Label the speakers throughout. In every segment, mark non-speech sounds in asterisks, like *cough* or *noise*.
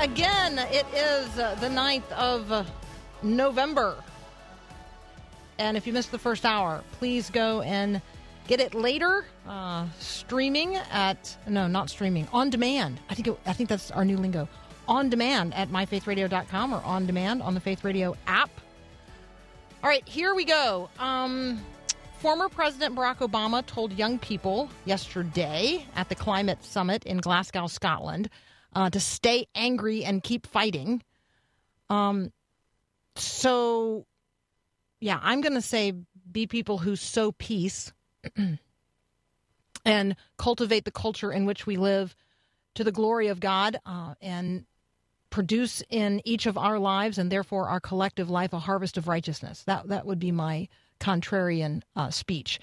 Speaker 1: Again. It is uh, the 9th of uh, November. And if you missed the first hour, please go and get it later, uh, streaming at, no, not streaming, on demand. I think, it, I think that's our new lingo. On demand at myfaithradio.com or on demand on the Faith Radio app. All right, here we go. Um, former President Barack Obama told young people yesterday at the climate summit in Glasgow, Scotland, uh, to stay angry and keep fighting. Um, so, yeah, I'm going to say be people who sow peace *clears throat* and cultivate the culture in which we live to the glory of God uh, and produce in each of our lives and therefore our collective life a harvest of righteousness. That that would be my contrarian uh, speech.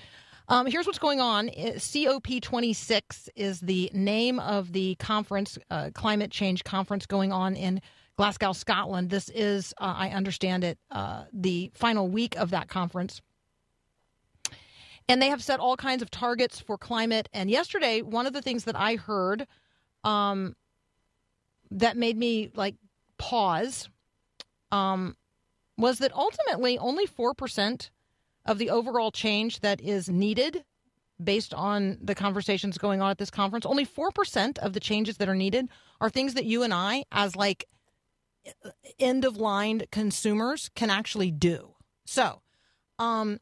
Speaker 1: Um, here's what's going on. COP26 is the name of the conference, uh, climate change conference going on in Glasgow, Scotland. This is, uh, I understand it, uh, the final week of that conference. And they have set all kinds of targets for climate. And yesterday, one of the things that I heard um, that made me like pause um, was that ultimately only 4% of the overall change that is needed based on the conversations going on at this conference only 4% of the changes that are needed are things that you and I as like end of line consumers can actually do. So, um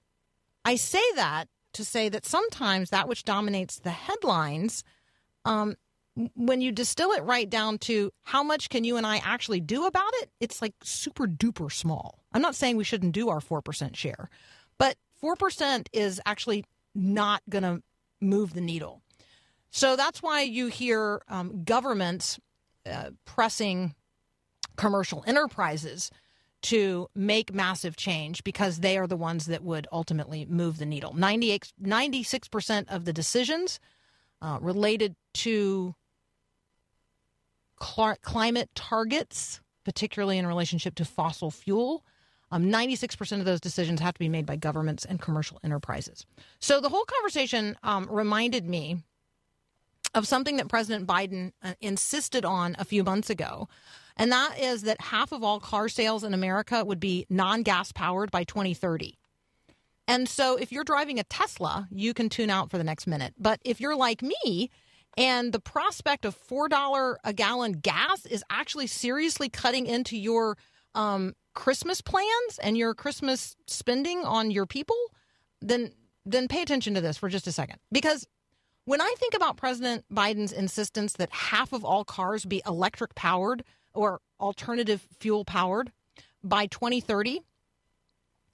Speaker 1: I say that to say that sometimes that which dominates the headlines um when you distill it right down to how much can you and I actually do about it, it's like super duper small. I'm not saying we shouldn't do our 4% share, 4% is actually not going to move the needle. So that's why you hear um, governments uh, pressing commercial enterprises to make massive change because they are the ones that would ultimately move the needle. 98, 96% of the decisions uh, related to cl- climate targets, particularly in relationship to fossil fuel, um, 96% of those decisions have to be made by governments and commercial enterprises. So the whole conversation um, reminded me of something that President Biden uh, insisted on a few months ago. And that is that half of all car sales in America would be non gas powered by 2030. And so if you're driving a Tesla, you can tune out for the next minute. But if you're like me, and the prospect of $4 a gallon gas is actually seriously cutting into your um, Christmas plans and your Christmas spending on your people, then then pay attention to this for just a second. Because when I think about President Biden's insistence that half of all cars be electric powered or alternative fuel powered by 2030,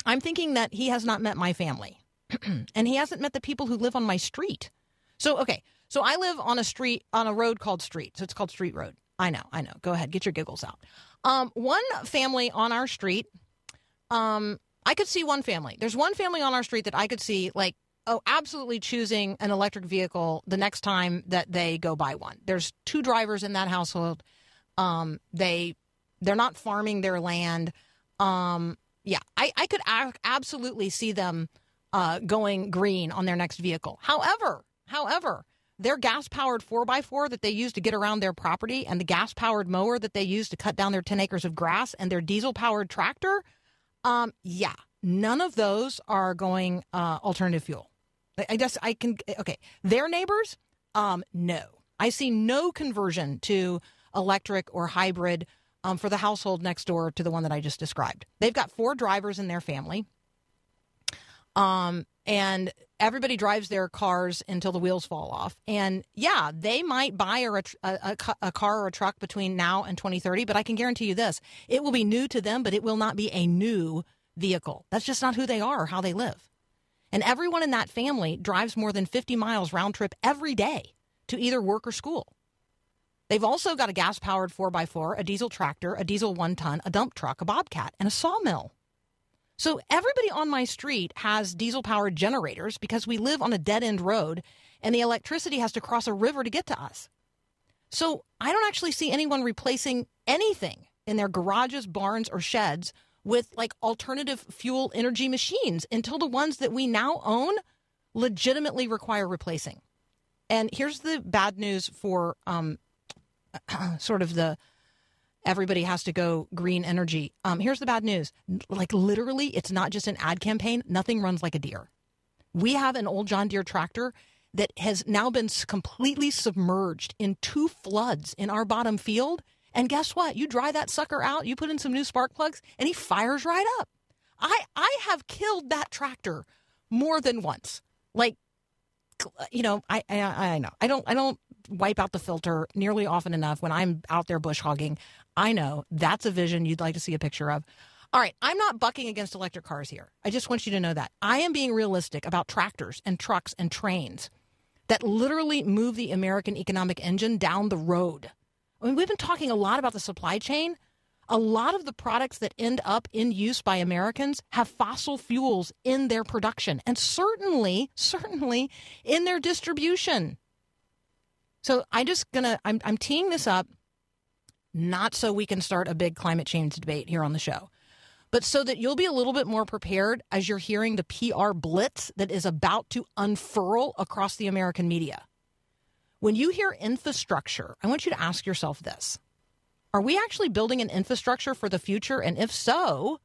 Speaker 1: I'm thinking that he has not met my family. *clears throat* and he hasn't met the people who live on my street. So, okay, so I live on a street, on a road called Street. So it's called Street Road. I know, I know. Go ahead, get your giggles out. Um, one family on our street, um, I could see one family. There's one family on our street that I could see, like, oh, absolutely choosing an electric vehicle the next time that they go buy one. There's two drivers in that household. Um, they they're not farming their land. Um, yeah, I, I could a- absolutely see them uh, going green on their next vehicle. However, however, their gas powered 4x4 that they use to get around their property and the gas powered mower that they use to cut down their 10 acres of grass and their diesel powered tractor, um, yeah, none of those are going uh, alternative fuel. I- guess I can, okay. Their neighbors, um, no. I see no conversion to electric or hybrid um, for the household next door to the one that I just described. They've got four drivers in their family. Um, and everybody drives their cars until the wheels fall off. And yeah, they might buy a, a, a, car or a truck between now and 2030, but I can guarantee you this it will be new to them, but it will not be a new vehicle. That's just not who they are or how they live. And everyone in that family drives more than 50 miles round trip every day to either work or school. They've also got a gas powered 4x4, a diesel tractor, a diesel one ton, a dump truck, a bobcat, and a sawmill. So everybody on my street has diesel powered generators because we live on a dead end road and the electricity has to cross a river to get to us. So I don't actually see anyone replacing anything in their garages, barns, or sheds with like alternative fuel energy machines until the ones that we now own legitimately require replacing. And here's the bad news for um, *clears throat* sort of the everybody has to go green energy. Um, here's the bad news like, literally, it's not just an ad campaign, nothing runs like a deer. We have an old John Deere tractor that has now been completely submerged in two floods in our bottom field. And guess what? You dry that sucker out, you put in some new spark plugs, and he fires right up. I I have killed that tractor more than once. Like you know, I, I I know I don't I don't wipe out the filter nearly often enough when I'm out there bush hogging. I know that's a vision you'd like to see a picture of. All right, I'm not bucking against electric cars here. I just want you to know that I am being realistic about tractors and trucks and trains that literally move the American economic engine down the road. I mean, we've been talking a lot about the supply chain. A lot of the products that end up in use by Americans have fossil fuels in their production and certainly, certainly in their distribution. So I'm just gonna I'm I'm teeing this up not so we can start a big climate change debate here on the show, but so that you'll be a little bit more prepared as you're hearing the PR blitz that is about to unfurl across the American media. When you hear infrastructure, I want you to ask yourself this. Are we actually building an infrastructure for the future? And if so,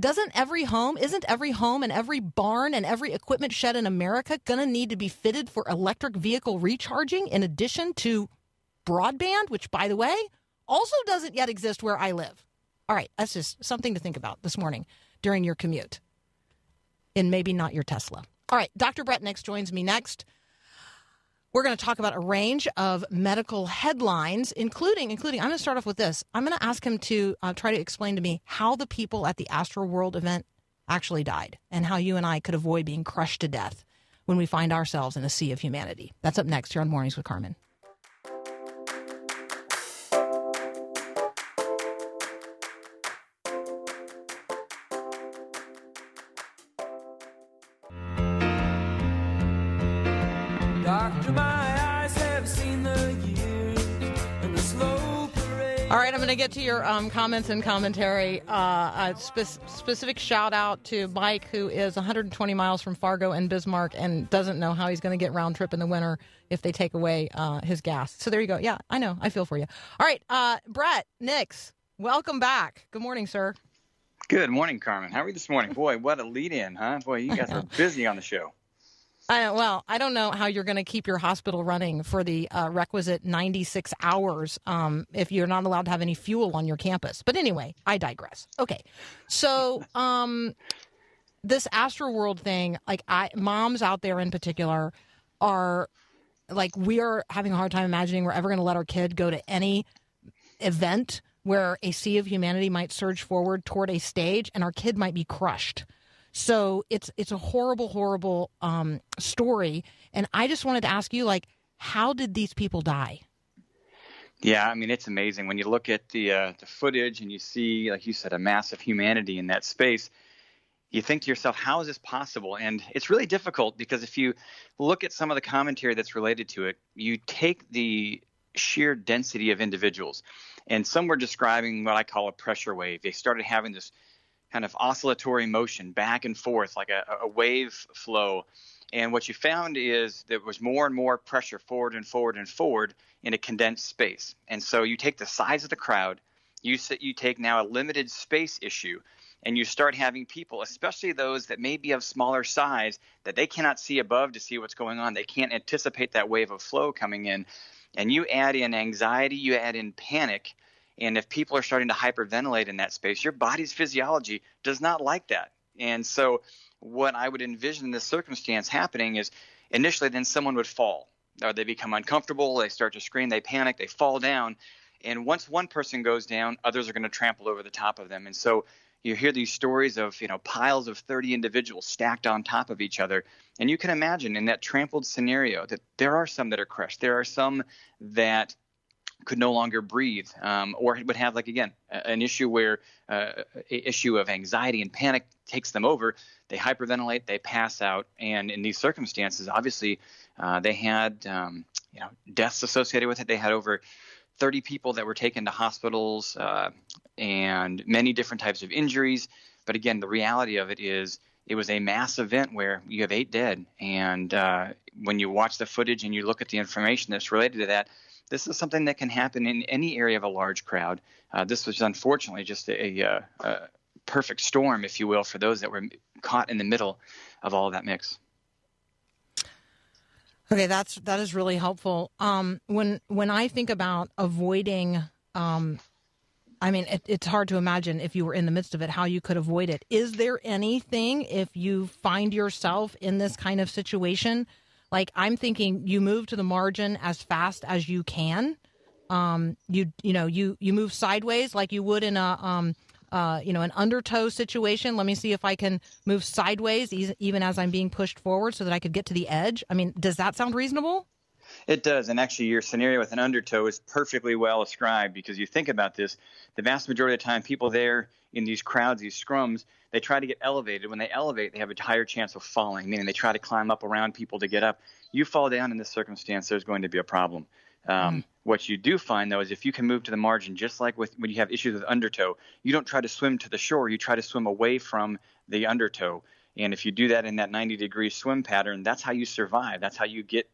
Speaker 1: doesn't every home, isn't every home and every barn and every equipment shed in America going to need to be fitted for electric vehicle recharging in addition to broadband, which, by the way, also doesn't yet exist where I live? All right, that's just something to think about this morning during your commute. And maybe not your Tesla. All right, Dr. Bret Nicks joins me next. We're going to talk about a range of medical headlines, including, including. I'm going to start off with this. I'm going to ask him to uh, try to explain to me how the people at the Astroworld event actually died, and how you and I could avoid being crushed to death when we find ourselves in a sea of humanity. That's up next here on Mornings with Carmen. All right, I'm going to get to your um, comments and commentary. Uh, a spe- specific shout out to Mike, who is 120 miles from Fargo and Bismarck and doesn't know how he's going to get round trip in the winter if they take away uh, his gas. So there you go. Yeah, I know. I feel for you. All right, uh, Bret, Nicks, welcome back. Good morning, sir.
Speaker 2: Good morning, Carmen. How are you this morning? *laughs* Boy, what a lead in, huh? Boy, you guys are busy on the show.
Speaker 1: I, well, I don't know how you're going to keep your hospital running for the uh, requisite 96 hours um, if you're not allowed to have any fuel on your campus. But anyway, I digress. Okay, so um, this Astroworld thing, like I, moms out there in particular, are like we are having a hard time imagining we're ever going to let our kid go to any event where a sea of humanity might surge forward toward a stage and our kid might be crushed. So it's it's a horrible, horrible um, story. And I just wanted to ask you, like, how did these people die?
Speaker 2: Yeah, I mean it's amazing when you look at the uh, the footage and you see, like you said, a mass of humanity in that space. You think to yourself, how is this possible? And it's really difficult because if you look at some of the commentary that's related to it, you take the sheer density of individuals, and some were describing what I call a pressure wave. They started having this kind of oscillatory motion back and forth, like a, a wave flow. And what you found is there was more and more pressure forward and forward and forward in a condensed space. And so you take the size of the crowd, you you take now a limited space issue, and you start having people, especially those that may be of smaller size, that they cannot see above to see what's going on. They can't anticipate that wave of flow coming in. And you add in anxiety, you add in panic, and if people are starting to hyperventilate in that space, your body's physiology does not like that. And so, what I would envision in this circumstance happening is initially, then someone would fall, or they become uncomfortable, they start to scream, they panic, they fall down. And once one person goes down, others are going to trample over the top of them. And so, you hear these stories of you know piles of 30 individuals stacked on top of each other and you can imagine in that trampled scenario that there are some that are crushed there are some that could no longer breathe um, or would have like again an issue where uh, issue of anxiety and panic takes them over they hyperventilate they pass out and in these circumstances obviously uh, they had um, you know deaths associated with it they had over 30 people that were taken to hospitals uh, and many different types of injuries. But again, the reality of it is it was a mass event where you have eight dead. And uh, when you watch the footage and you look at the information that's related to that, this is something that can happen in any area of a large crowd. Uh, this was unfortunately just a, a, uh, a, perfect storm, if you will, for those that were caught in the middle of all of that mix.
Speaker 1: Okay, that's that is really helpful. Um, when when I think about avoiding um, I mean, it, it's hard to imagine if you were in the midst of it how you could avoid it. Is there anything if you find yourself in this kind of situation? Like I'm thinking, you move to the margin as fast as you can. Um, you you know you you move sideways like you would in a um, uh, you know an undertow situation. Let me see if I can move sideways even as I'm being pushed forward so that I could get to the edge. I mean, does that sound reasonable?
Speaker 2: It does. And actually, your scenario with an undertow is perfectly well ascribed because you think about this. The vast majority of the time, people there in these crowds, these scrums, they try to get elevated. When they elevate, they have a higher chance of falling, meaning they try to climb up around people to get up. You fall down in this circumstance, there's going to be a problem. Um, mm. What you do find, though, is if you can move to the margin, just like with when you have issues with undertow, you don't try to swim to the shore. You try to swim away from the undertow. And if you do that in that 90 degree swim pattern, that's how you survive. That's how you get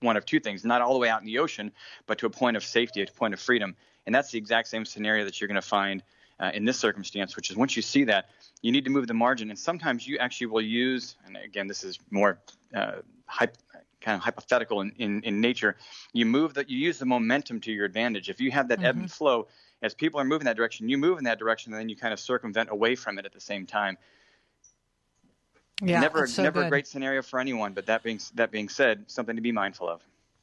Speaker 2: one of two things not all the way out in the ocean, but to a point of safety, a point of freedom. And that's the exact same scenario that you're going to find uh, in this circumstance, which is once you see that, you need to move the margin. And sometimes you actually will use, and again, this is more uh, hype, kind of hypothetical in, in, in, nature. You move that you use the momentum to your advantage. If you have that mm-hmm. ebb and flow, as people are moving that direction, you move in that direction, and then you kind of circumvent away from it at the same time.
Speaker 1: Yeah,
Speaker 2: never
Speaker 1: so
Speaker 2: never
Speaker 1: good.
Speaker 2: a great scenario for anyone. But that being that being said, something to be mindful of.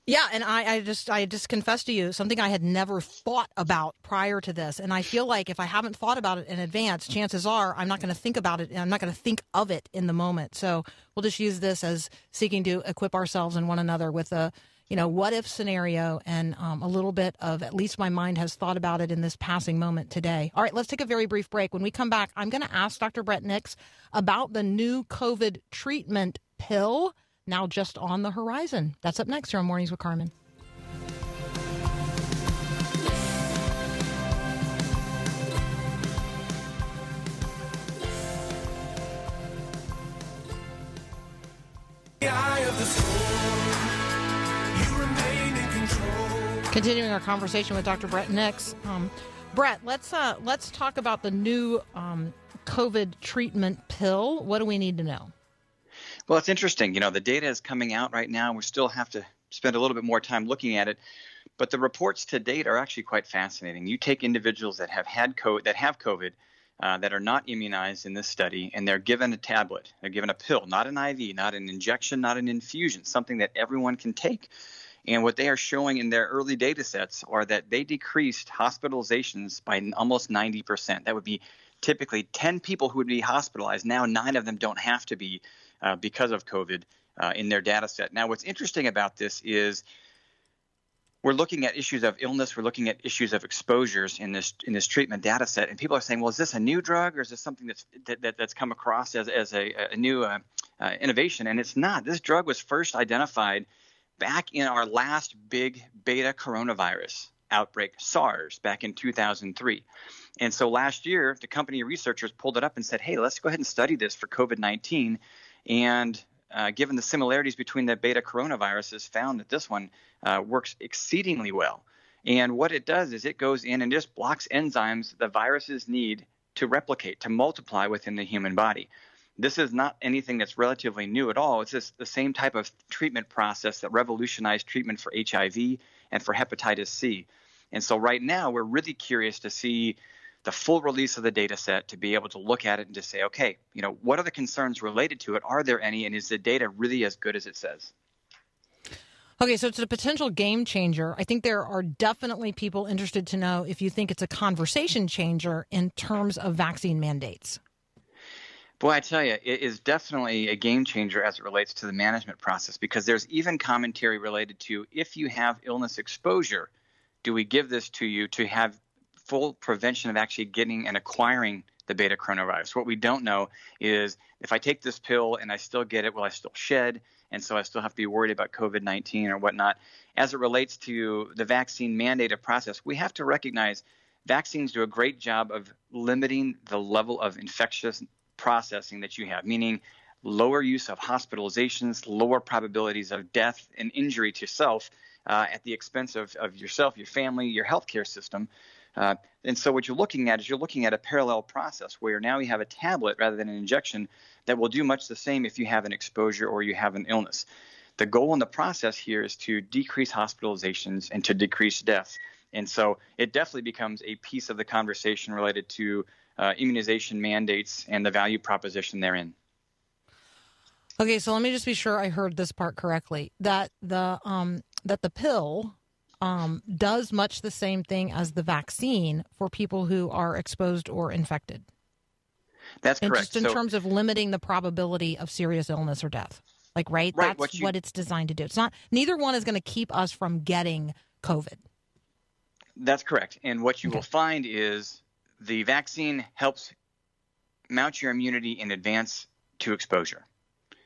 Speaker 1: Yeah, and I, I just I just confess to you something I had never thought about prior to this, and I feel like if I haven't thought about it in advance, chances are I'm not going to think about it, and I'm not going to think of it in the moment. So we'll just use this as seeking to equip ourselves and one another with a you know, what if scenario and um, a little bit of at least my mind has thought about it in this passing moment today. All right, let's take a very brief break. When we come back, I'm going to ask Dr. Bret Nicks about the new COVID treatment pill now just on the horizon. That's up next here on Mornings with Carmen. Continuing our conversation with Dr. Bret Nicks. Um, Bret, let's uh, let's talk about the new um, COVID treatment pill. What do we need to know?
Speaker 2: Well, it's interesting. You know, the data is coming out right now. We still have to spend a little bit more time looking at it, but the reports to date are actually quite fascinating. You take individuals that have had COVID, that have COVID, uh, that are not immunized in this study, and they're given a tablet. They're given a pill, not an IV, not an injection, not an infusion, something that everyone can take. And what they are showing in their early data sets are that they decreased hospitalizations by almost 90%. That would be typically 10 people who would be hospitalized. Now, nine of them don't have to be uh, because of COVID uh, in their data set. Now, what's interesting about this is we're looking at issues of illness, we're looking at issues of exposures in this in this treatment data set, and people are saying, well, is this a new drug or is this something that's that, that that's come across as, as a, a new uh, uh innovation? And it's not. This drug was first identified back in our last big beta coronavirus outbreak, SARS, back in 2003. And so last year, the company researchers pulled it up and said, hey, let's go ahead and study this for COVID 19. And uh, given the similarities between the beta coronaviruses, found that this one uh, works exceedingly well. And what it does is it goes in and just blocks enzymes the viruses need to replicate, to multiply within the human body. This is not anything that's relatively new at all. It's just the same type of treatment process that revolutionized treatment for HIV and for hepatitis C. And so right now we're really curious to see the full release of the data set to be able to look at it and to say, okay, you know, what are the concerns related to it? Are there any? And is the data really as good as it says?
Speaker 1: Okay, so it's a potential game changer. I think there are definitely people interested to know if you think it's a conversation changer in terms of vaccine mandates.
Speaker 2: Boy, I tell you, it is definitely a game changer as it relates to the management process because there's even commentary related to if you have illness exposure, do we give this to you to have full prevention of actually getting and acquiring the beta coronavirus? What we don't know is if I take this pill and I still get it, will I still shed? And so I still have to be worried about COVID 19 or whatnot. As it relates to the vaccine mandated process, we have to recognize vaccines do a great job of limiting the level of infectious processing that you have, meaning lower use of hospitalizations, lower probabilities of death and injury to self uh, at the expense of, of yourself, your family, your healthcare system. Uh, and so what you're looking at is you're looking at a parallel process where now you have a tablet rather than an injection that will do much the same if you have an exposure or you have an illness. The goal in the process here is to decrease hospitalizations and to decrease deaths. And so it definitely becomes a piece of the conversation related to uh, immunization mandates and the value proposition therein.
Speaker 1: Okay, so let me just be sure I heard this part correctly. That the um, that the pill um, does much the same thing as the vaccine for people who are exposed or infected.
Speaker 2: That's
Speaker 1: and
Speaker 2: correct.
Speaker 1: just in
Speaker 2: so,
Speaker 1: terms of limiting the probability of serious illness or death. Like right,
Speaker 2: Right,
Speaker 1: that's
Speaker 2: what you-
Speaker 1: what it's designed to do. It's not neither one is going to keep us from getting COVID.
Speaker 2: That's correct. And what you
Speaker 1: Okay.
Speaker 2: will find is the vaccine helps mount your immunity in advance to exposure.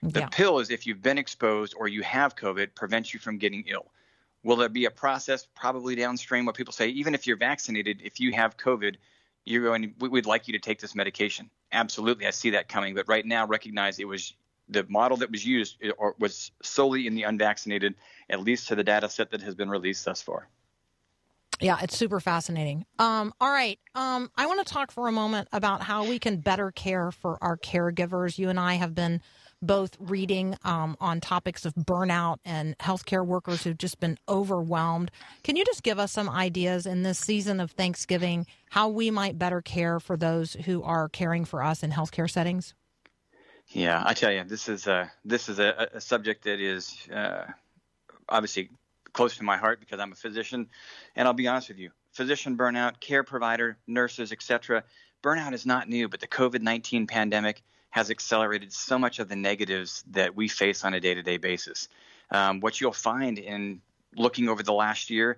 Speaker 2: The
Speaker 1: Yeah.
Speaker 2: pill is if you've been exposed or you have COVID, prevents you from getting ill. Will there be a process probably downstream where people say, even if you're vaccinated, if you have COVID, you're going, we- we'd like you to take this medication. Absolutely, I see that coming. But right now, recognize it was the model that was used or was solely in the unvaccinated, at least to the data set that has been released thus far.
Speaker 1: Yeah, it's super fascinating. Um, all right. Um, I want to talk for a moment about how we can better care for our caregivers. You and I have been both reading um, on topics of burnout and healthcare workers who've just been overwhelmed. Can you just give us some ideas in this season of Thanksgiving how we might better care for those who are caring for us in healthcare settings?
Speaker 2: Yeah, I tell you, this is a this is a, a subject that is uh, obviously close to my heart because I'm a physician, and I'll be honest with you, physician burnout, care provider, nurses, etc. Burnout is not new, but the COVID-19 pandemic has accelerated so much of the negatives that we face on a day-to-day basis. Um, what you'll find in looking over the last year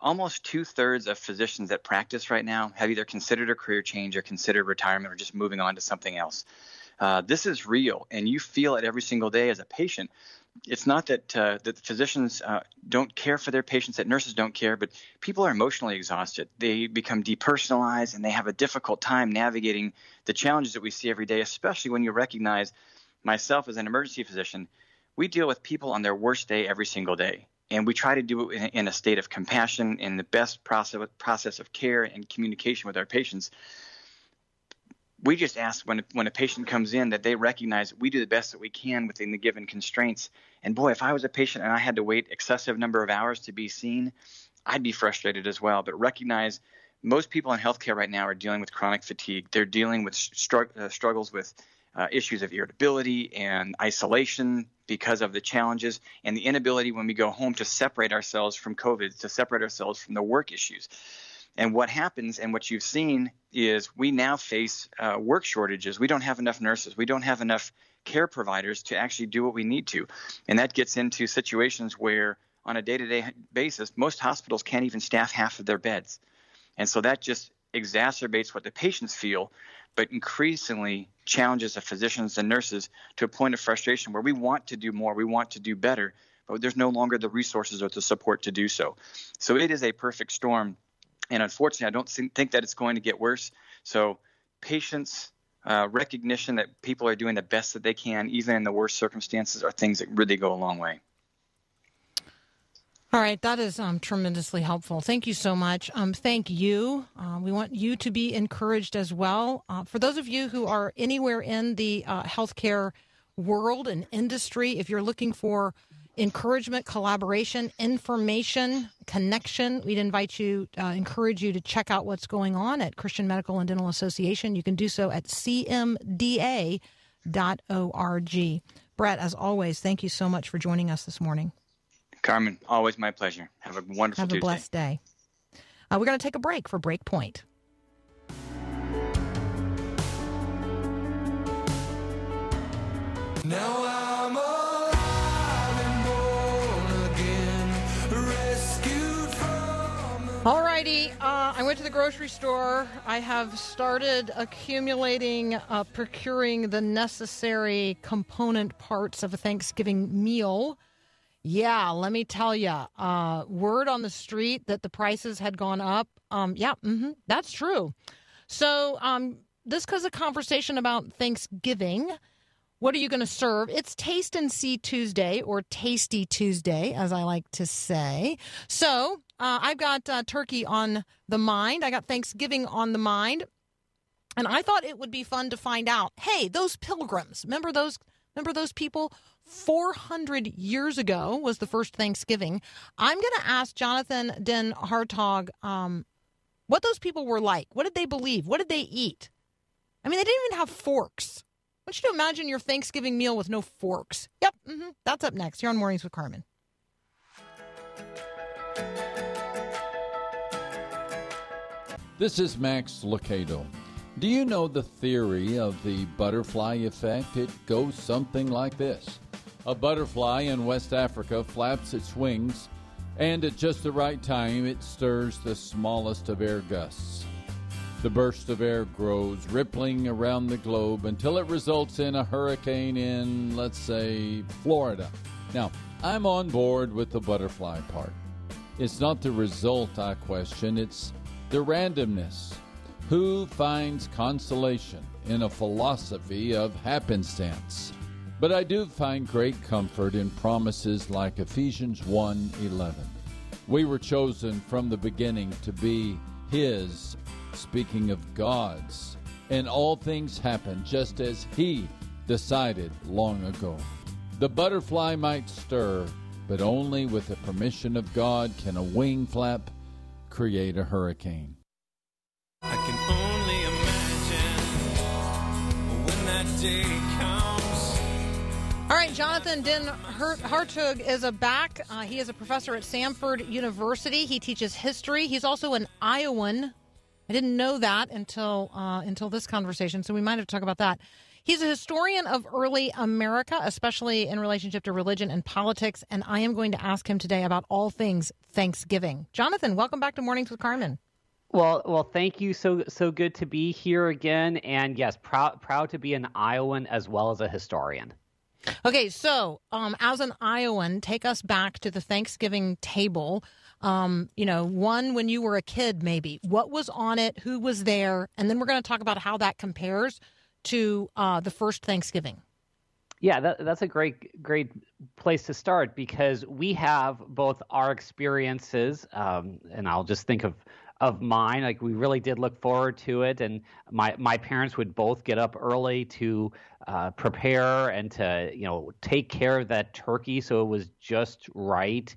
Speaker 2: almost two thirds of physicians that practice right now have either considered a career change or considered retirement or just moving on to something else. Uh, this is real, and you feel it every single day as a patient. It's not that uh, that physicians uh, don't care for their patients, that nurses don't care, but people are emotionally exhausted. They become depersonalized, and they have a difficult time navigating the challenges that we see every day. Especially when you recognize, myself as an emergency physician, we deal with people on their worst day every single day and we try to do it in, in a state of compassion in the best process process of care and communication with our patients. We just ask when when a patient comes in that they recognize we do the best that we can within the given constraints. And boy, if I was a patient and I had to wait excessive number of hours to be seen, I'd be frustrated as well. But recognize most people in healthcare right now are dealing with chronic fatigue. They're dealing with strugg- uh, struggles with uh, issues of irritability and isolation because of the challenges and the inability when we go home to separate ourselves from COVID, to separate ourselves from the work issues. And what happens and what you've seen is we now face uh, work shortages. We don't have enough nurses. We don't have enough care providers to actually do what we need to. And that gets into situations where, on a day to day basis, most hospitals can't even staff half of their beds. And so that just exacerbates what the patients feel, but increasingly challenges the physicians and nurses to a point of frustration where we want to do more, we want to do better, but there's no longer the resources or the support to do so. So it is a perfect storm. And unfortunately, I don't think that it's going to get worse. So patience, uh, recognition that people are doing the best that they can, even in the worst circumstances, are things that really go a long way.
Speaker 1: All right, that is um, tremendously helpful. Thank you so much. Um, thank you. Uh, we want you to be encouraged as well. Uh, for those of you who are anywhere in the uh, healthcare world and industry, if you're looking for encouragement, collaboration, information, connection, we'd invite you, uh, encourage you to check out what's going on at Christian Medical and Dental Association. You can do so at cmda.org. Bret, as always, thank you so much for joining us this morning.
Speaker 2: Carmen, always my pleasure. Have a wonderful
Speaker 1: Have a
Speaker 2: Tuesday.
Speaker 1: blessed day. Uh, we're going to take a break for Break Point.
Speaker 3: Now I'm the
Speaker 1: Alrighty, uh, I went to the grocery store. I have started accumulating, uh, procuring the necessary component parts of a Thanksgiving meal. Yeah, let me tell you, uh, word on the street that the prices had gone up. Um, yeah, hmm that's true. So um, this because a conversation about Thanksgiving. What are you going to serve? It's Taste and See Tuesday or Tasty Tuesday, as I like to say. So uh, I've got uh, turkey on the mind. I got Thanksgiving on the mind, and I thought it would be fun to find out. Hey, those pilgrims! Remember those? Remember those people? Four hundred years ago was the first Thanksgiving. I'm going to ask Jonathan Den Hartog um, what those people were like. What did they believe? What did they eat? I mean, they didn't even have forks. I want you to imagine your Thanksgiving meal with no forks. Yep, hmm that's up next You're on Mornings with Carmen.
Speaker 4: This is Max Lucado. Do you know the theory of the butterfly effect? It goes something like this A butterfly in West Africa flaps its wings, and at just the right time, it stirs the smallest of air gusts. The burst of air grows, rippling around the globe until it results in a hurricane in, let's say, Florida. Now, I'm on board with the butterfly part. It's not the result I question, it's the randomness. Who finds consolation in a philosophy of happenstance? But I do find great comfort in promises like Ephesians 1:11. We were chosen from the beginning to be his, speaking of God's, and all things happen just as he decided long ago. The butterfly might stir, but only with the permission of God can a wing flap create a hurricane.
Speaker 3: I can only imagine when that day comes.
Speaker 1: All right, Jonathan Den Hart- Hartog is a back. Uh, he is a professor at Samford University. He teaches history. He's also an Iowan. I didn't know that until uh, until this conversation, so we might have to talk about that. He's a historian of early America, especially in relationship to religion and politics, and I am going to ask him today about all things Thanksgiving. Jonathan, welcome back to Mornings with Carmen.
Speaker 5: Well, well, thank you. So so good to be here again, and yes, proud proud to be an Iowan as well as a historian.
Speaker 1: Okay, so um, as an Iowan, take us back to the Thanksgiving table. Um, you know, one when you were a kid, maybe. What was on it? Who was there? And then we're going to talk about how that compares to uh, the first Thanksgiving.
Speaker 5: Yeah, that, that's a great great place to start because we have both our experiences, um, and I'll just think of of mine. Like we really did look forward to it, and my my parents would both get up early to uh, prepare and to you know take care of that turkey so it was just right.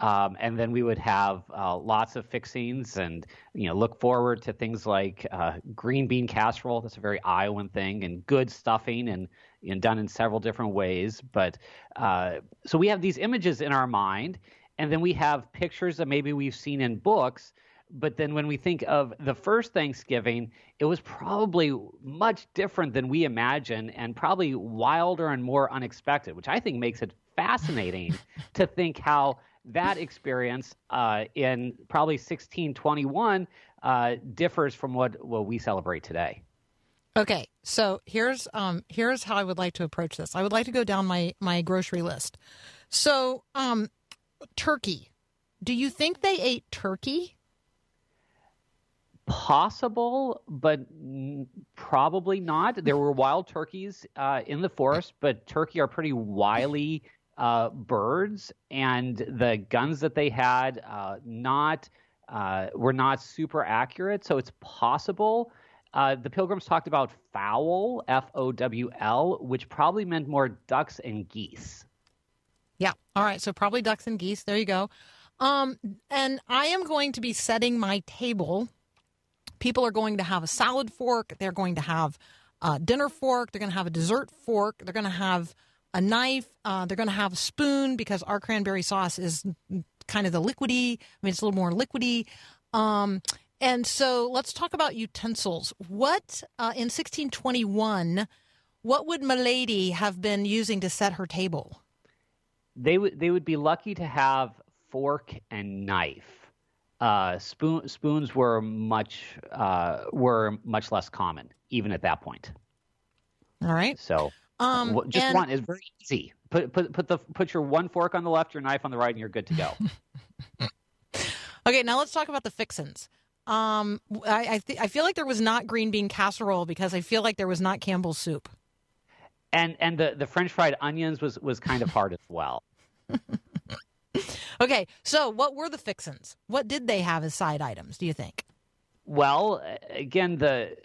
Speaker 5: Um, and then we would have uh, lots of fixings and you know look forward to things like uh, green bean casserole. That's a very iowan thing and good stuffing and, and done in several different ways. But uh, so we have these images in our mind and then we have pictures that maybe we've seen in books. But then when we think of the first Thanksgiving, it was probably much different than we imagine and probably wilder and more unexpected, which I think makes it fascinating *laughs* to think how that experience uh, in probably 1621 uh, differs from what, what we celebrate today.
Speaker 1: Okay, so here's um, here's how I would like to approach this. I would like to go down my my grocery list. So, um, turkey. Do you think they ate turkey?
Speaker 5: possible, but n- probably not. There were wild turkeys uh, in the forest, but turkey are pretty wily uh, birds, and the guns that they had uh, not uh, were not super accurate. So it's possible. Uh, the pilgrims talked about fowl, F O W L, which probably meant more ducks and geese.
Speaker 1: Yeah. All right. So probably ducks and geese. There you go. Um, and I am going to be setting my table. People are going to have a salad fork. They're going to have a dinner fork. They're going to have a dessert fork. They're going to have a knife. Uh, they're going to have a spoon because our cranberry sauce is kind of the liquidy. I mean, it's a little more liquidy. Um, and so let's talk about utensils. What uh, in 1621? What would Milady have been using to set her table?
Speaker 5: They would they would be lucky to have fork and knife. Uh, spoon spoons were much uh, were much less common even at that point.
Speaker 1: All right.
Speaker 5: So
Speaker 1: Um,
Speaker 5: wh- just
Speaker 1: and-
Speaker 5: one is very easy. Put put put the put your one fork on the left, your knife on the right, and you're good to go. *laughs*
Speaker 1: Okay, now let's talk about the fixins. Um, I I, th- I feel like there was not green bean casserole because I feel like there was not Campbell's soup.
Speaker 5: and and the the French fried onions was was kind of hard as well. *laughs*
Speaker 1: Okay, so what were the fixins? What did they have as side items? Do you think?
Speaker 5: Well, again, the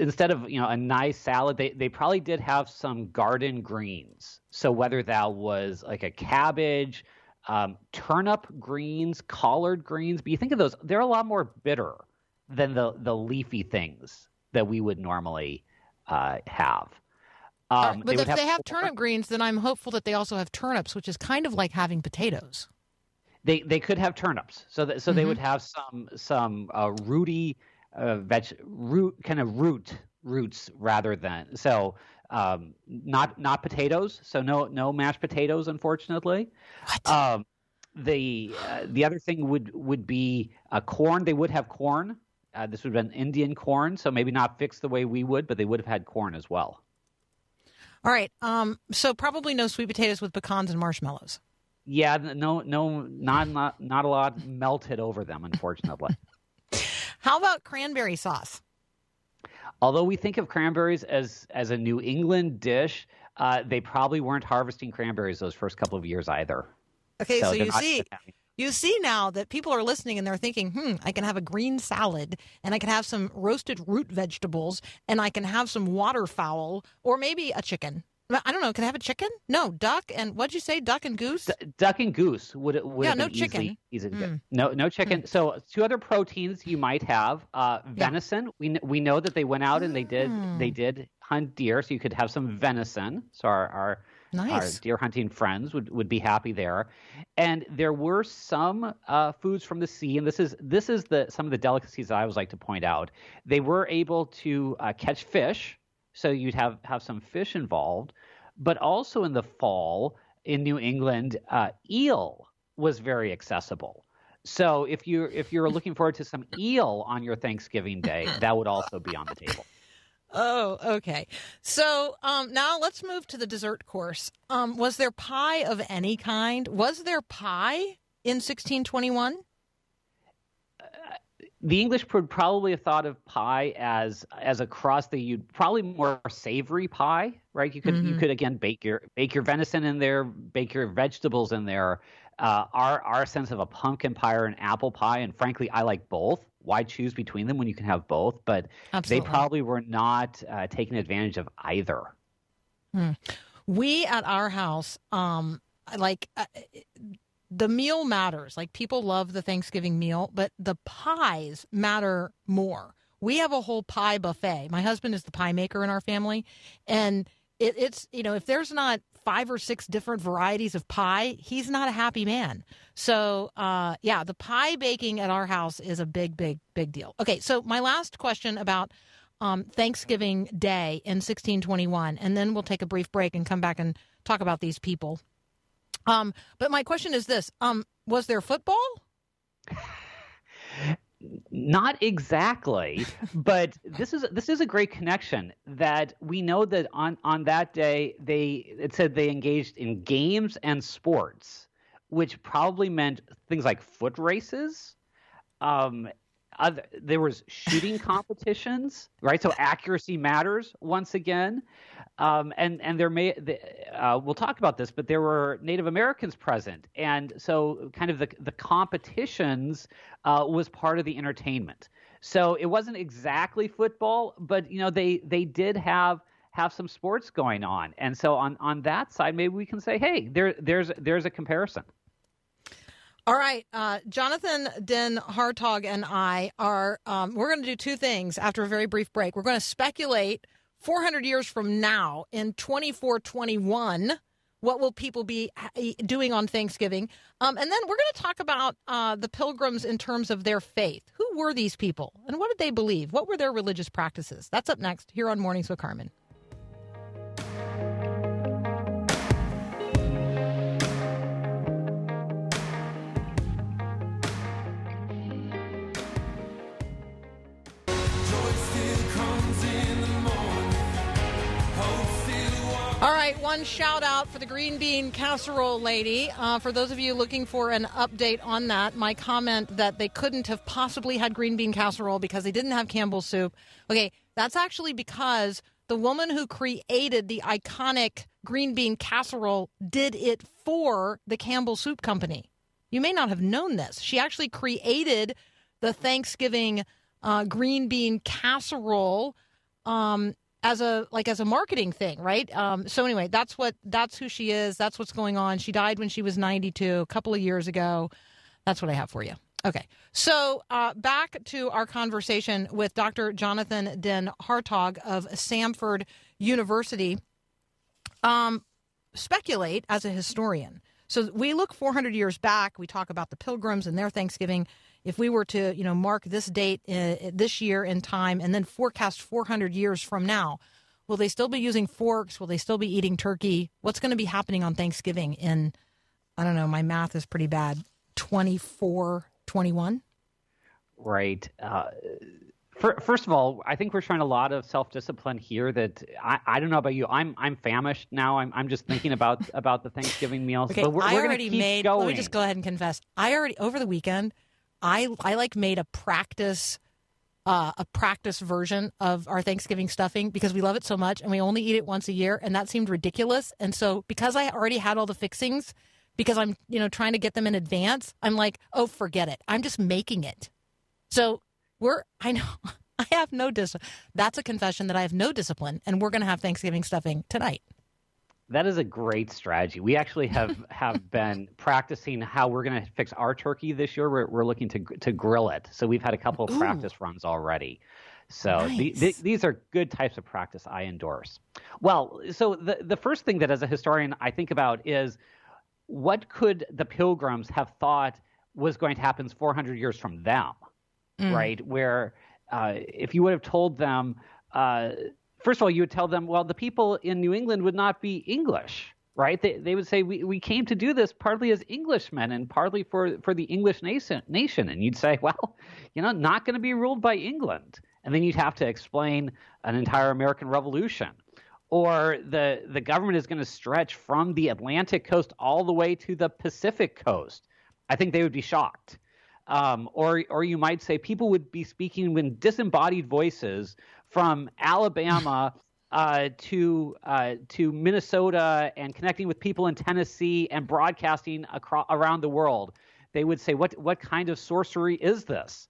Speaker 5: instead of you know a nice salad, they they probably did have some garden greens. So whether that was like a cabbage, um, turnip greens, collard greens, but you think of those, they're a lot more bitter than the the leafy things that we would normally uh, have. Um,
Speaker 1: right, but if they have turnip greens, then I'm hopeful that they also have turnips, which is kind of like having potatoes.
Speaker 5: They they could have turnips, so that so they
Speaker 1: Mm-hmm.
Speaker 5: would have some some uh, rooty uh, veg root kind of root roots rather than so um, not not potatoes. So no no mashed potatoes, unfortunately.
Speaker 1: What?
Speaker 5: Um, the uh, the other thing would would be uh, corn. They would have corn. Uh, this would have been Indian corn, so maybe not fixed the way we would, but they would have had corn as well.
Speaker 1: All right. Um, so probably no sweet potatoes with pecans and marshmallows.
Speaker 5: Yeah, no no not not not a lot melted over them, unfortunately. *laughs*
Speaker 1: How about cranberry sauce?
Speaker 5: Although we think of cranberries as as a New England dish, uh, they probably weren't harvesting cranberries those first couple of years either.
Speaker 1: Okay, so,
Speaker 5: they're
Speaker 1: you see,
Speaker 5: having-
Speaker 1: you see now that people are listening and they're thinking, hmm, I can have a green salad and I can have some roasted root vegetables and I can have some waterfowl or maybe a chicken. I don't know. Can I have a chicken? No, duck and what'd you say? Duck and goose?
Speaker 5: D- duck and goose would would
Speaker 1: Yeah, no
Speaker 5: been easily- Easy to get.
Speaker 1: Mm.
Speaker 5: No no chicken. So two other proteins you might have uh, venison. We we know that they went out and they did
Speaker 1: Mm.
Speaker 5: they did hunt deer, so you could have some venison. So our our our deer hunting friends would, would be happy there. And there were some uh, foods from the sea, and this is this is the some of the delicacies that I always like to point out. They were able to uh, catch fish, so you'd have have some fish involved, but also in the fall in New England, uh, eel was very accessible. So if you if you're looking forward to some eel on your Thanksgiving day, that would also be on the table. *laughs*
Speaker 1: Oh, okay. So um, now let's move to the dessert course. Um, was there pie of any kind? Was there pie in 1621?
Speaker 5: The English would probably have thought of pie as as a crust that you'd probably more savory pie, right? You could you could again bake your bake your venison in there, bake your vegetables in there. Uh, our our sense of a pumpkin pie or an apple pie, and frankly, I like both. Why choose between them when you can have both? But
Speaker 1: Absolutely.
Speaker 5: they probably were not uh, taking advantage of either.
Speaker 1: we at our house um like uh, the meal matters. Like people love the thanksgiving meal but the pies matter more. We have a whole pie buffet. My husband is the pie maker in our family and it, it's you know if there's not five or six different varieties of pie he's not a happy man. So uh yeah the pie baking at our house is a big big big deal. Okay so my last question about um, Thanksgiving Day in 1621, and then we'll take a brief break and come back and talk about these people. Um, but my question is this: um, Was there football?
Speaker 5: Not exactly, but this is this is a great connection that we know that on on that day they it said they engaged in games and sports, which probably meant things like foot races. Um, other, there was shooting *laughs* competitions, right? So accuracy matters once again, um, and and there may the, uh, we'll talk about this, but there were Native Americans present, and so kind of the the competitions uh, was part of the entertainment. So it wasn't exactly football, but you know they they did have have some sports going on, and so on on that side, maybe we can say, hey, there there's there's a comparison.
Speaker 1: All right, uh, Jonathan Den Hartog and I are um, we're going to do two things after a very brief break. We're going to speculate 400 years from now in 2421, what will people be doing on Thanksgiving? Um, and then we're going to talk about uh, the pilgrims in terms of their faith. Who were these people and what did they believe? What were their religious practices? That's up next here on Mornings with Carmen. All right, one shout out for the green bean casserole lady. Uh, for those of you looking for an update on that, my comment that they couldn't have possibly had green bean casserole because they didn't have Campbell's soup. Okay, that's actually because the woman who created the iconic green bean casserole did it for the Campbell Soup Company. You may not have known this. She actually created the Thanksgiving uh, green bean casserole um, as a like as a marketing thing, right? Um, so anyway, that's what that's who she is. That's what's going on. She died when she was 92, a couple of years ago. That's what I have for you. Okay, so uh, back to our conversation with Dr. Jonathan Den Hartog of Samford University. Um, speculate as a historian. So we look 400 years back. We talk about the Pilgrims and their Thanksgiving. If we were to, you know, mark this date uh, this year in time and then forecast 400 years from now, will they still be using forks? Will they still be eating turkey? What's going to be happening on Thanksgiving in, I don't know, my math is pretty bad, 24, 21?
Speaker 5: Right. Uh, fir- first of all, I think we're showing a lot of self-discipline here. That I, I don't know about you. I'm I'm famished now. I'm I'm just thinking about about the Thanksgiving meals. *laughs*
Speaker 1: Okay,
Speaker 5: but we're,
Speaker 1: I
Speaker 5: we're
Speaker 1: already
Speaker 5: keep
Speaker 1: made.
Speaker 5: Going.
Speaker 1: Let me just go ahead and confess. I already over the weekend. I I like made a practice, uh, a practice version of our Thanksgiving stuffing because we love it so much and we only eat it once a year, and that seemed ridiculous. And so because I already had all the fixings, because I'm you know trying to get them in advance, I'm like, oh, forget it. I'm just making it. So we're. I know. *laughs* I have no dis. That's a confession that I have no discipline, and we're going to have Thanksgiving stuffing tonight.
Speaker 5: That is a great strategy. We actually have *laughs* have been practicing how we're going to fix our turkey this year. We're, we're looking to to grill it. So we've had a couple of
Speaker 1: Ooh.
Speaker 5: practice runs already. So the,
Speaker 1: Nice.
Speaker 5: the, these are good types of practice I endorse. Well, so the the first thing that as a historian I think about is what could the pilgrims have thought was going to happen 400 years from them, right? Where uh, if you would have told them, uh, first of all, you would tell them, well, the people in New England would not be English, right? They, they would say, we, we came to do this partly as Englishmen and partly for, for the English nation, nation. And you'd say, *laughs* well, you know, not going to be ruled by England. And then you'd have to explain an entire American Revolution. Or the, the government is going to stretch from the Atlantic coast all the way to the Pacific coast. I think they would be shocked. Um, or, or you might say people would be speaking in disembodied voices from Alabama uh, to uh, to Minnesota and connecting with people in Tennessee and broadcasting across around the world. They would say, "What what kind of sorcery is this?"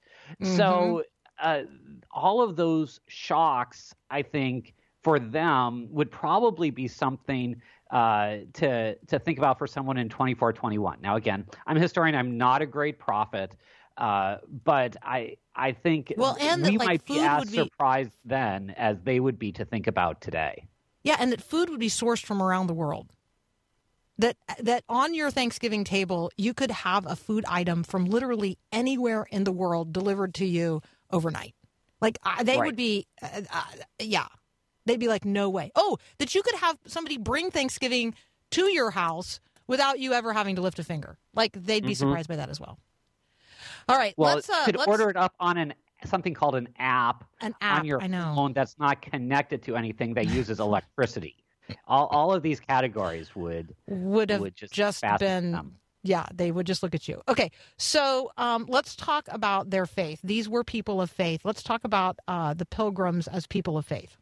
Speaker 5: So uh, all of those shocks, I think, for them would probably be something uh, to to think about for someone in 24, 21. Now, again, I'm a historian. I'm not a great prophet, uh, but I I think
Speaker 1: Well, and that,
Speaker 5: we
Speaker 1: like,
Speaker 5: might be as
Speaker 1: be-
Speaker 5: surprised then as they would be to think about today.
Speaker 1: Yeah, and that food would be sourced from around the world. That that on your Thanksgiving table, you could have a food item from literally anywhere in the world delivered to you overnight. Like I they
Speaker 5: Right.
Speaker 1: would be, uh, uh, yeah, they'd be like, no way. Oh, that you could have somebody bring Thanksgiving to your house without you ever having to lift a finger. Like they'd be surprised by that as well. All right.
Speaker 5: Well,
Speaker 1: let's uh,
Speaker 5: you could
Speaker 1: let's
Speaker 5: order it up on an something called an app,
Speaker 1: an app.
Speaker 5: on your phone that's not connected to anything that uses *laughs* electricity. all all of these categories would
Speaker 1: would have
Speaker 5: would just
Speaker 1: just, been
Speaker 5: them.
Speaker 1: yeah they would just look at you okay so um, let's talk about their faith these were people of faith let's talk about uh, the pilgrims as people of faith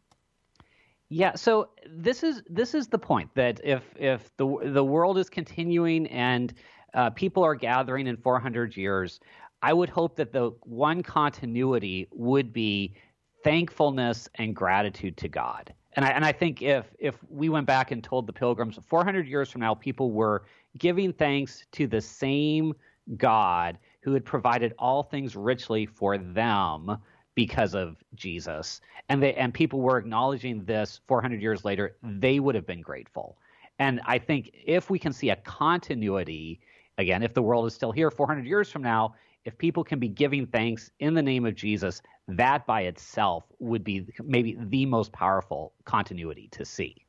Speaker 5: Yeah, so this is this is the point that if if the the world is continuing and uh, people are gathering in 400 years, I would hope that the one continuity would be thankfulness and gratitude to God. And I and I think if if we went back and told the pilgrims 400 years from now people were giving thanks to the same God who had provided all things richly for them because of Jesus, and they and people were acknowledging this 400 years later, they would have been grateful. And I think if we can see a continuity, again, if the world is still here 400 years from now, if people can be giving thanks in the name of Jesus, that by itself would be maybe the most powerful continuity to see.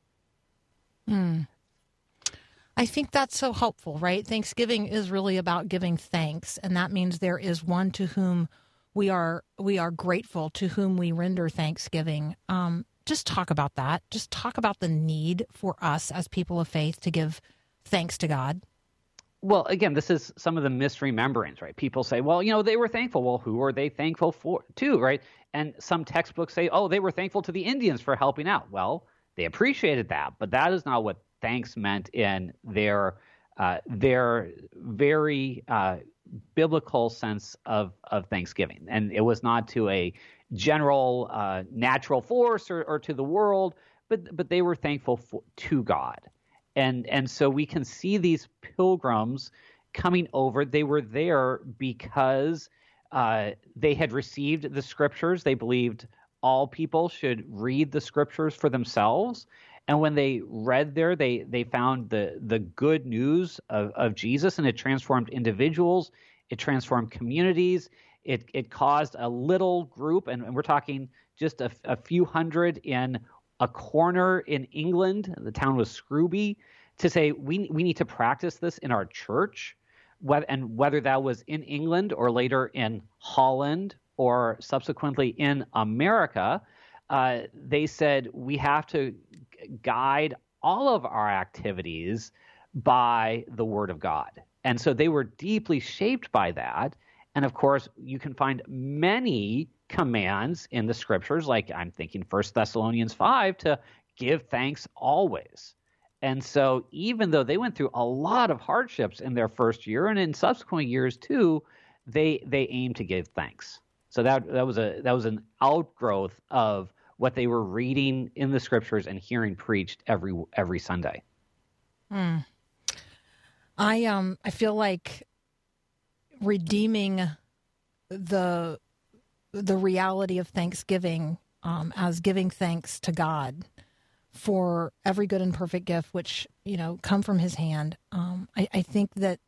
Speaker 1: I think that's so helpful, right? Thanksgiving is really about giving thanks, and that means there is one to whom we are we are grateful, to whom we render thanksgiving. Um, just talk about that. Just talk about the need for us as people of faith to give thanks to God.
Speaker 5: Well, again, this is some of the misrememberings, right? People say, well, you know, they were thankful. Well, who are they thankful for to, right? And some textbooks say, oh, they were thankful to the Indians for helping out. Well, they appreciated that, but that is not what thanks meant in their uh, their very uh, biblical sense of of Thanksgiving, and it was not to a general uh, natural force or, or to the world, but but they were thankful for, to God, and and so we can see these pilgrims coming over. They were there because uh, they had received the scriptures. They believed all people should read the scriptures for themselves. And when they read there, they they found the the good news of, of Jesus, and it transformed individuals, it transformed communities, it it caused a little group, and, and we're talking just a, a few hundred in a corner in England. The town was Scrooby, to say we we need to practice this in our church, and whether that was in England or later in Holland or subsequently in America, uh, they said we have to guide all of our activities by the Word of God. And so they were deeply shaped by that. And of course, you can find many commands in the scriptures, like I'm thinking First Thessalonians 5, to give thanks always. And so, even though they went through a lot of hardships in their first year and in subsequent years too, they they aimed to give thanks. So that that was a that was an outgrowth of what they were reading in the scriptures and hearing preached every every Sunday.
Speaker 1: I um I feel like redeeming the the reality of Thanksgiving um, as giving thanks to God for every good and perfect gift which you know come from His hand. Um, I, I think that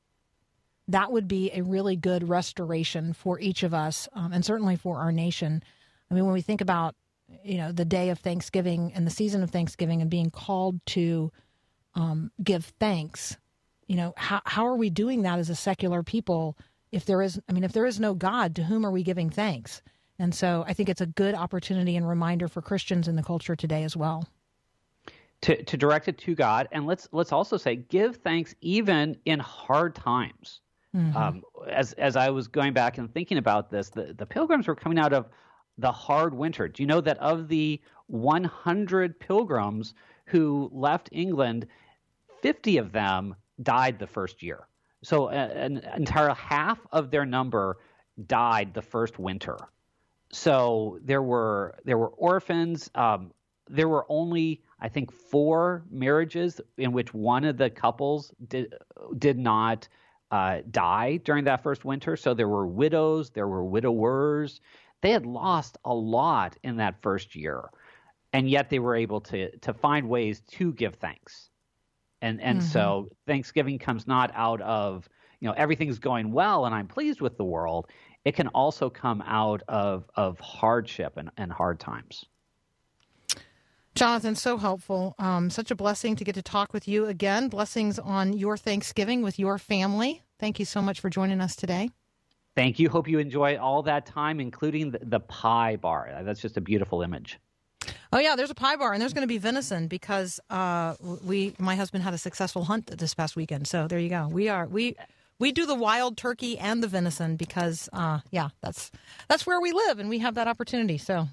Speaker 1: that would be a really good restoration for each of us, um, and certainly for our nation. I mean, when we think about you know the day of Thanksgiving and the season of Thanksgiving and being called to um, give thanks, you know how how are we doing that as a secular people? If there is, I mean, if there is no God, to whom are we giving thanks? And so, I think it's a good opportunity and reminder for Christians in the culture today as well.
Speaker 5: To to direct it to God, and let's let's also say give thanks even in hard times. Um, as as I was going back and thinking about this, the, the pilgrims were coming out of the hard winter. Do you know that of the 100 pilgrims who left England, 50 of them died the first year. So a- an entire half of their number died the first winter. So there were there were orphans. Um, there were only I think four marriages in which one of the couples did did not uh, die during that first winter. So there were widows, there were widowers. They had lost a lot in that first year, and yet they were able to to find ways to give thanks. And and so Thanksgiving comes not out of you know everything's going well and I'm pleased with the world. It can also come out of of hardship and, and hard times.
Speaker 1: Jonathan, so helpful. Um, such a blessing to get to talk with you again. Blessings on your Thanksgiving with your family. Thank you so much for joining us today.
Speaker 5: Thank you. Hope you enjoy all that time, including the, the pie bar. That's just a beautiful image.
Speaker 1: Oh yeah, there's a pie bar, and there's going to be venison because uh, we, my husband had a successful hunt this past weekend. So there you go. We are we we do the wild turkey and the venison because uh, yeah, that's that's where we live, and we have that opportunity. So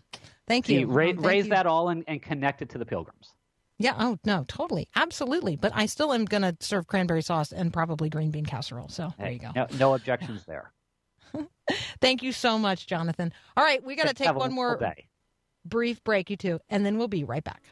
Speaker 1: thank
Speaker 5: See,
Speaker 1: you.
Speaker 5: ra-
Speaker 1: Um, thank
Speaker 5: raise
Speaker 1: you.
Speaker 5: that all and, and connect it to the pilgrims.
Speaker 1: Yeah. Oh no, totally, absolutely. But I still am going to serve cranberry sauce and probably green bean casserole. So there you go.
Speaker 5: No, no objections there. *laughs*
Speaker 1: Thank you so much, Jonathan. All right, we got to take one more
Speaker 5: day.
Speaker 1: brief break, you two, and then we'll be right back.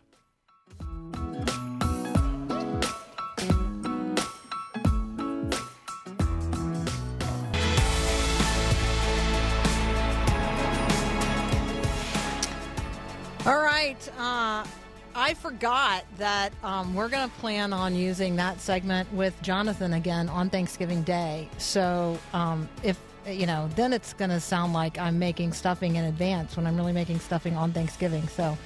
Speaker 1: Uh, I forgot that um, we're going to plan on using that segment with Jonathan again on Thanksgiving Day. So um, if you know, then it's going to sound like I'm making stuffing in advance when I'm really making stuffing on Thanksgiving. So,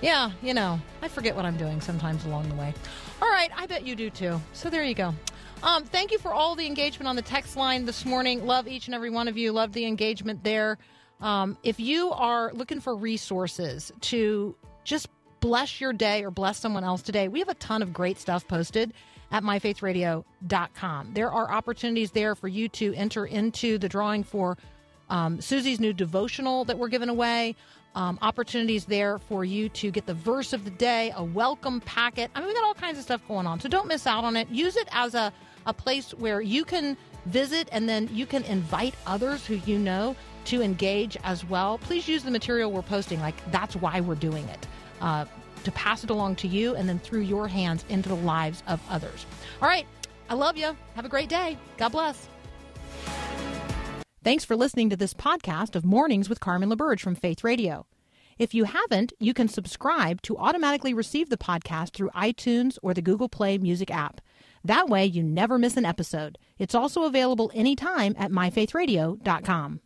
Speaker 1: yeah, you know, I forget what I'm doing sometimes along the way. All right, I bet you do too. So there you go. Um, thank you for all the engagement on the text line this morning. Love each and every one of you. Love the engagement there. Um, if you are looking for resources to just bless your day or bless someone else today, we have a ton of great stuff posted at myfaithradio.com. There are opportunities there for you to enter into the drawing for um, Susie's new devotional that we're giving away. Um, opportunities there for you to get the verse of the day, a welcome packet. I mean, we got all kinds of stuff going on. So don't miss out on it. Use it as a, a place where you can visit and then you can invite others who you know to engage as well. Please use the material we're posting. Like, that's why we're doing it. Uh, to pass it along to you and then through your hands into the lives of others. All right. I love you. Have a great day. God bless. Thanks for listening to this podcast of Mornings with Carmen LaBerge from Faith Radio. If you haven't, you can subscribe to automatically receive the podcast through iTunes or the Google Play Music app. That way, you never miss an episode. It's also available anytime at myfaithradio.com.